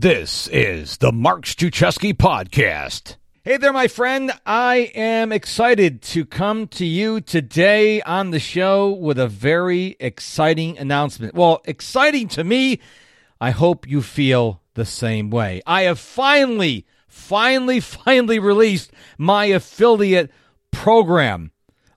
This is the Mark Struczewski Podcast. Hey there, my friend. I am excited to come to you today on the show with a very exciting announcement. Well, exciting to me. I hope you feel the same way. I have finally, finally, finally released my affiliate program.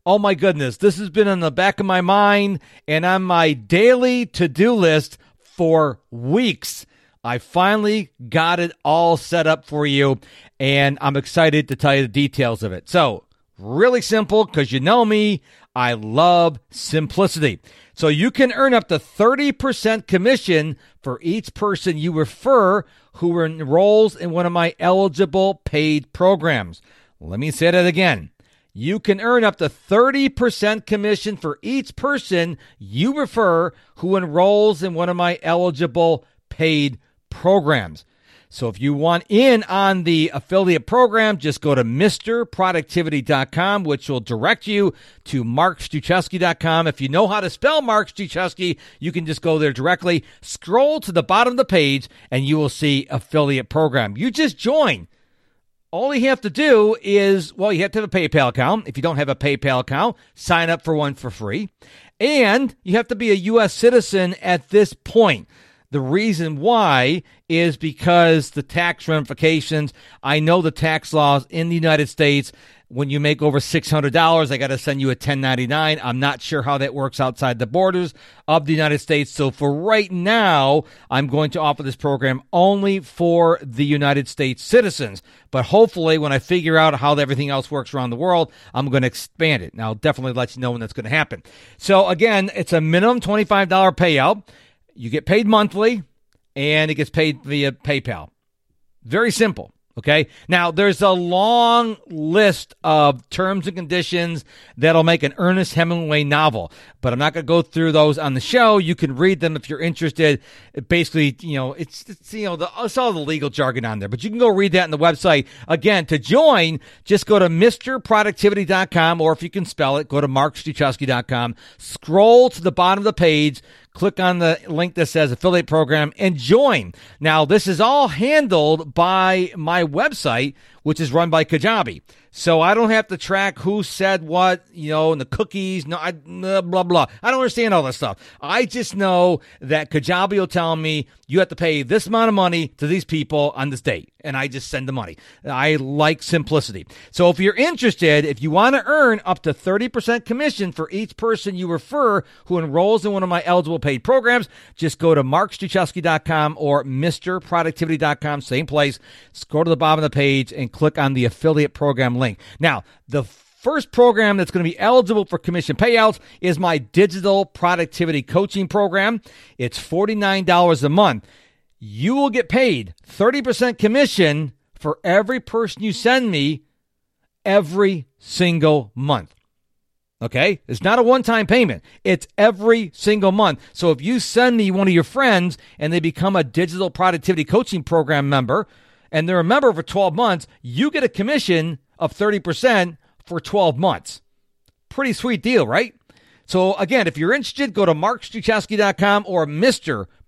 Oh my goodness, this has been in the back of my mind and on my daily to do list for weeks. I finally got it all set up for you, and I'm excited to tell you the details of it. So, really simple because you know me, I love simplicity. So, you can earn up to 30% commission for each person you refer who enrolls in one of my eligible paid programs. Let me say that again. You can earn up to 30% commission for each person you refer who enrolls in one of my eligible paid programs. So if you want in on the affiliate program, just go to MrProductivity.com, which will direct you to MarkStruczewski.com. If you know how to spell Mark Struczewski, you can just go there directly. Scroll to the bottom of the page and you will see affiliate program. You just join. All you have to do is, well, you have to have a PayPal account. If you don't have a PayPal account, sign up for one for free. And you have to be a U.S. citizen at this point. The reason why is because the tax ramifications. I know the tax laws in the United States. When you make over $600, I got to send you a 1099. I'm not sure how that works outside the borders of the United States. So for right now, I'm going to offer this program only for the United States citizens. But hopefully, when I figure out how everything else works around the world, I'm going to expand it. And I'll definitely let you know when that's going to happen. So again, it's a minimum $25 payout. You get paid monthly, and it gets paid via PayPal. Very simple. Okay. Now, there's a long list of terms and conditions that'll make an Ernest Hemingway novel, but I'm not going to go through those on the show. You can read them if you're interested. Basically, you know, it's, it's you know, the, it's all the legal jargon on there, but you can go read that on the website. Again, to join, just go to MrProductivity.com, or if you can spell it, go to MarkStruczewski.com. Scroll to the bottom of the page click on the link that says affiliate program and join. Now, this is all handled by my website, which is run by Kajabi. So I don't have to track who said what, you know, and the cookies, no, I, blah, blah. I don't understand all this stuff. I just know that Kajabi will tell me you have to pay this amount of money to these people on this date. And I just send the money. I like simplicity. So if you're interested, if you want to earn up to 30% commission for each person you refer who enrolls in one of my eligible paid programs, just go to markstruczewski.com or mrproductivity.com, same place. Scroll to the bottom of the page and click on the affiliate program link. Now, the first program that's going to be eligible for commission payouts is my digital productivity coaching program. It's $49 a month. You will get paid 30% commission for every person you send me every single month. Okay? It's not a one time payment, it's every single month. So if you send me one of your friends and they become a digital productivity coaching program member and they're a member for 12 months, you get a commission of 30% for 12 months. Pretty sweet deal, right? So again, if you're interested, go to markstruczewski.com or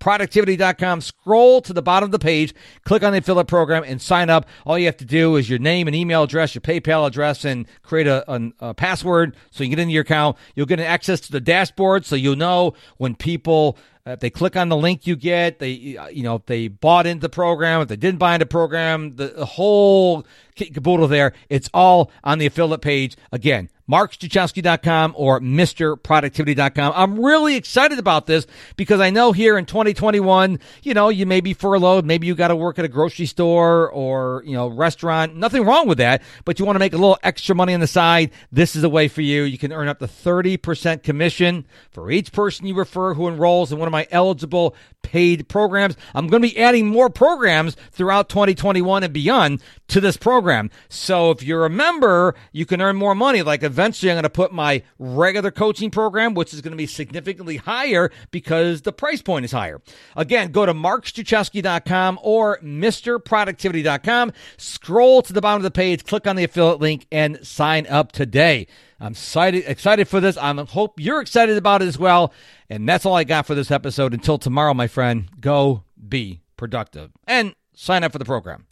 mrproductivity.com. Scroll to the bottom of the page, click on the affiliate program, and sign up. All you have to do is your name and email address, your PayPal address, and create a, a, a password so you get into your account. You'll get access to the dashboard so you'll know when people uh, if they click on the link you get, they uh, you know if they bought into the program, if they didn't buy into the program, the, the whole caboodle there. It's all on the affiliate page. Again, markstruczewski.com or mrproductivity.com. I'm really excited about this because I know here in 2021, you know, you may be furloughed, maybe you got to work at a grocery store or, you know, restaurant. Nothing wrong with that, but you want to make a little extra money on the side. This is a way for you. You can earn up to 30% commission for each person you refer who enrolls in one of my eligible paid programs. I'm going to be adding more programs throughout 2021 and beyond to this program. So if you're a member, you can earn more money. Like eventually I'm going to put my regular coaching program, which is going to be significantly higher because the price point is higher. Again, go to markstruczewski.com or mrproductivity.com. Scroll to the bottom of the page, click on the affiliate link and sign up today. I'm excited, excited for this. I hope you're excited about it as well. And that's all I got for this episode. Until tomorrow, my friend, go be productive. And sign up for the program.